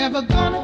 Never gonna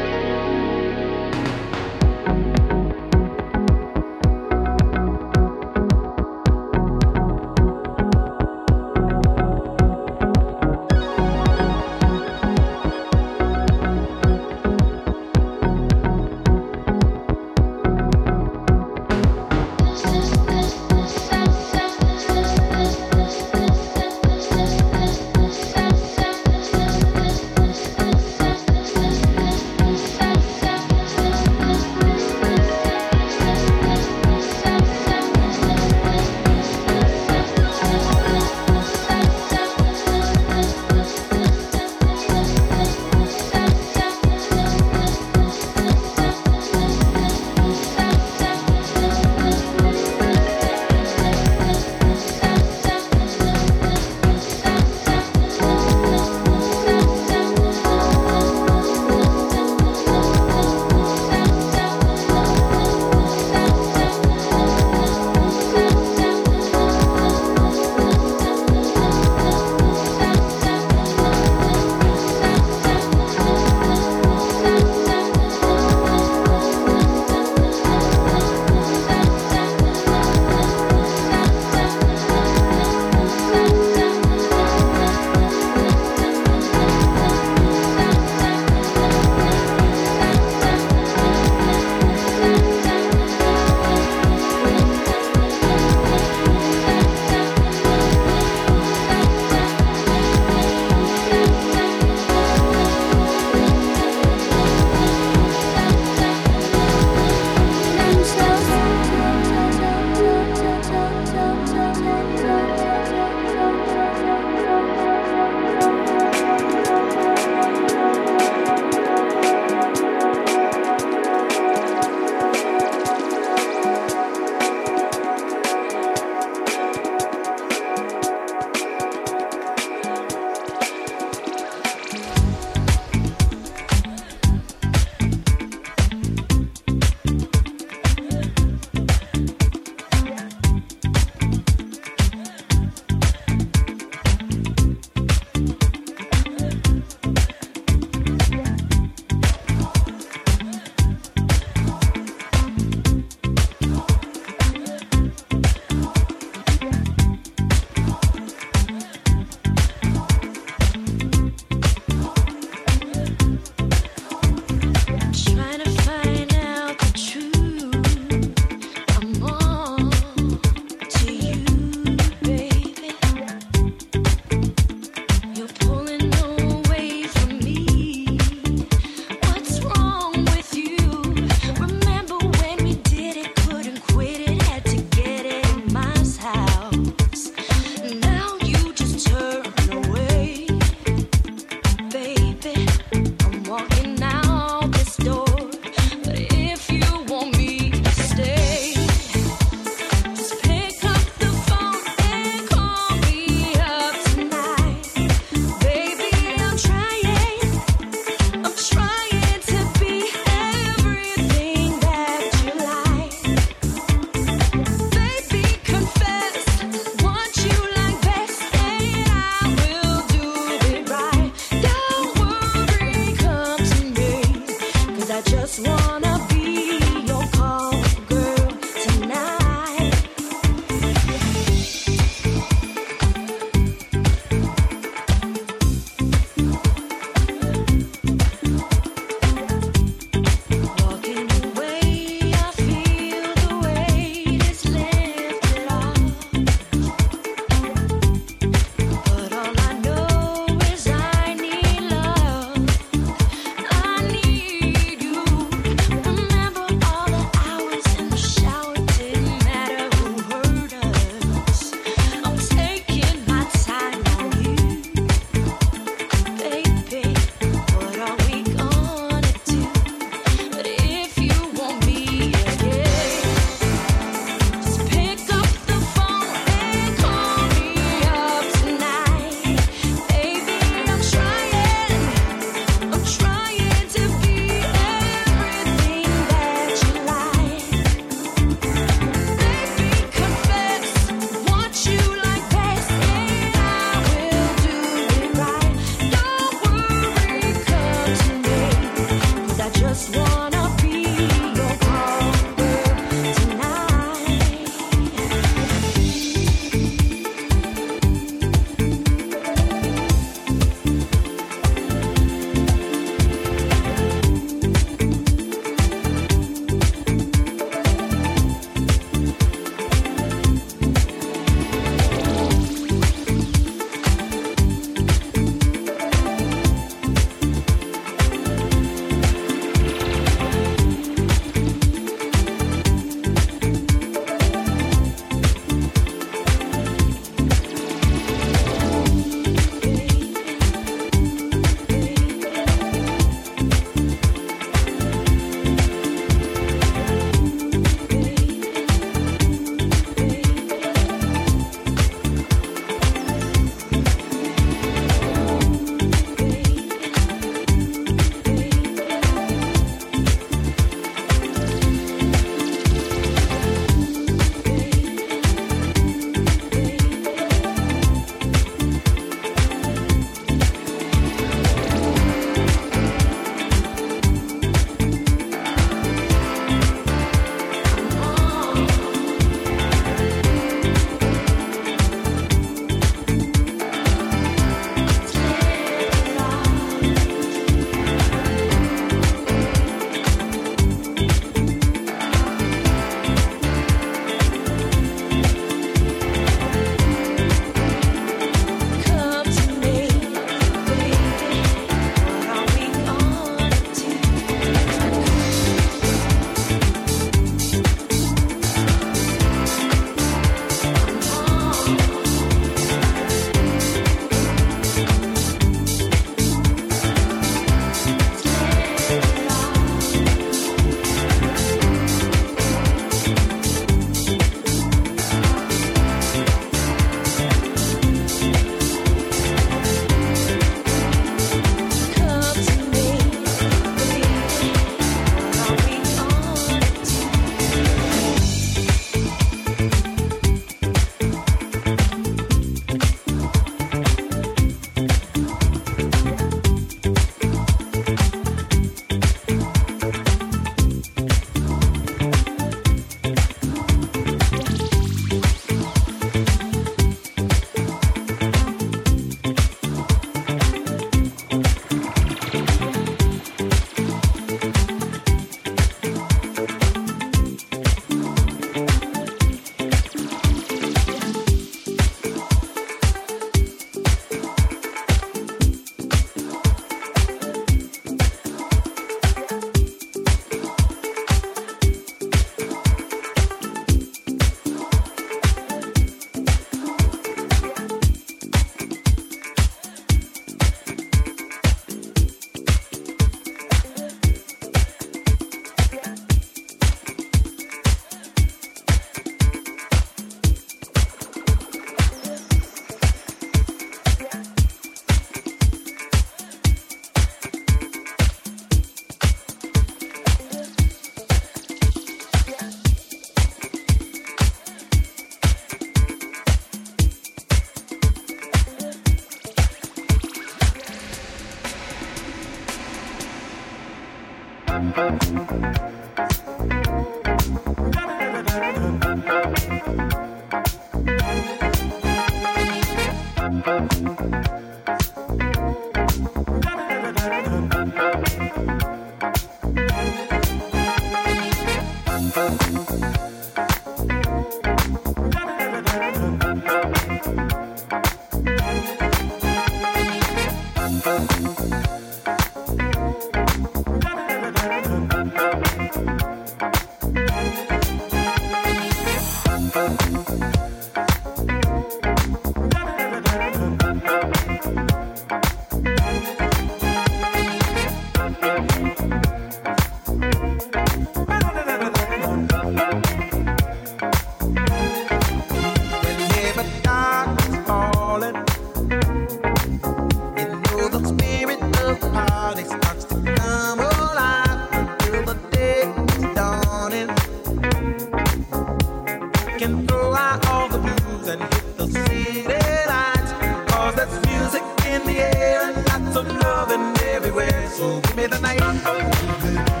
Give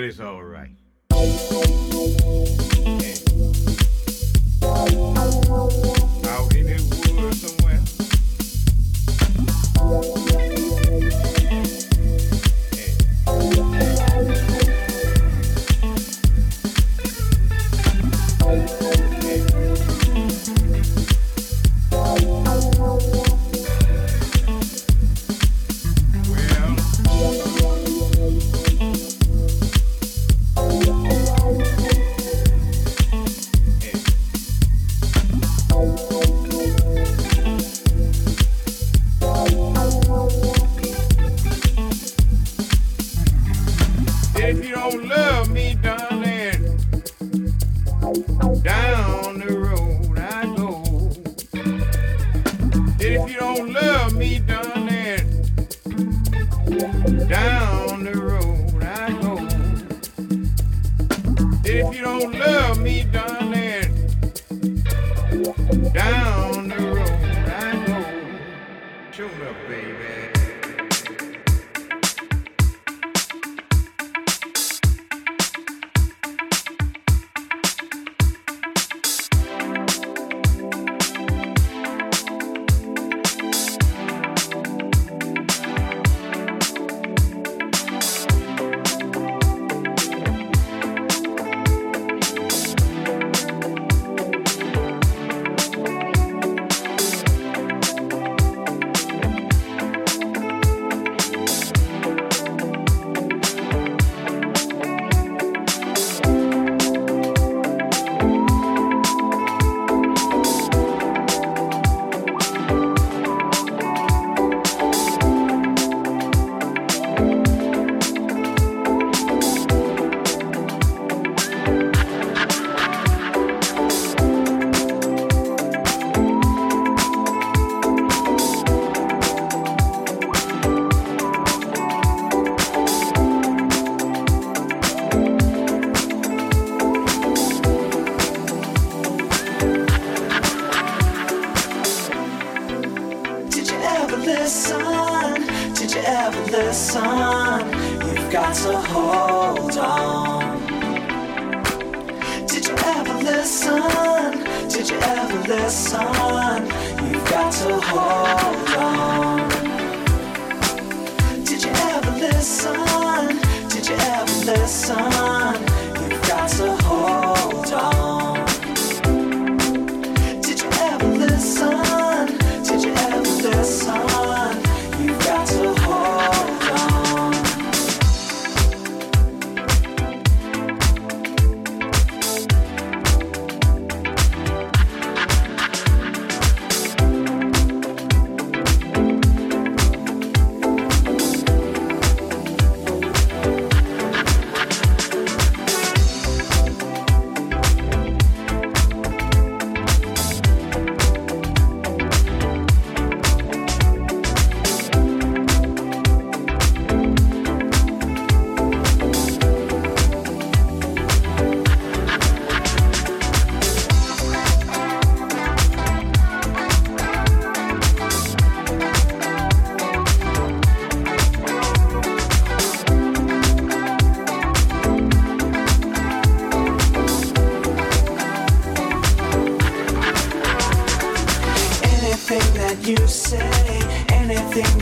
Well, it's all right.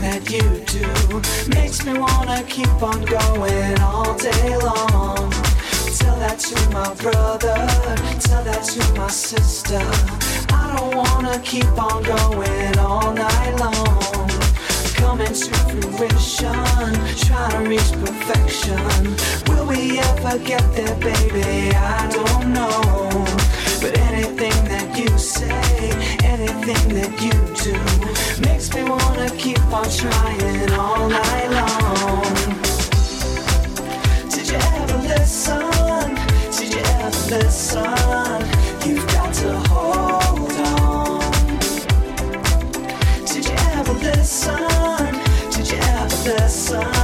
that you do makes me wanna keep on going all day long. Tell that to my brother, tell that to my sister. I don't wanna keep on going all night long. Coming to fruition, trying to reach perfection. Will we ever get there, baby? I don't know. But anything that you say, anything that you do Makes me wanna keep on trying all night long. Did you ever listen? Did you ever listen? You've got to hold on. Did you ever listen? Did you ever listen?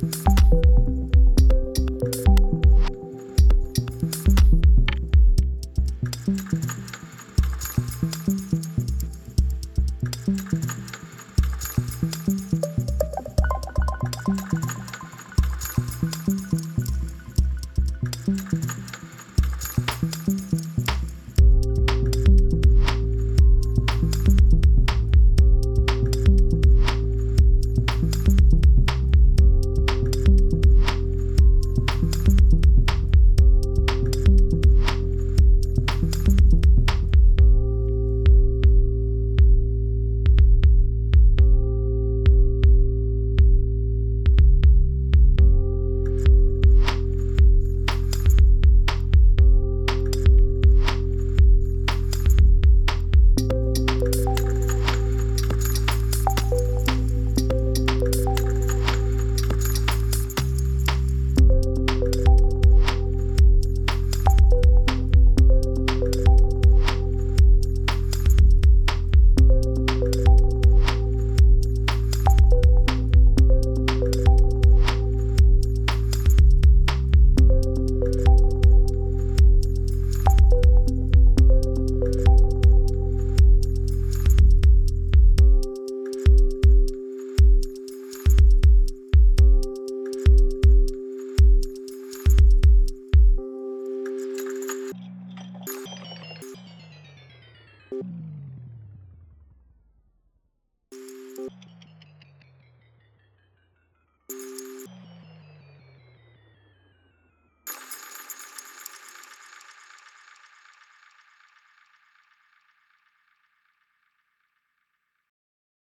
You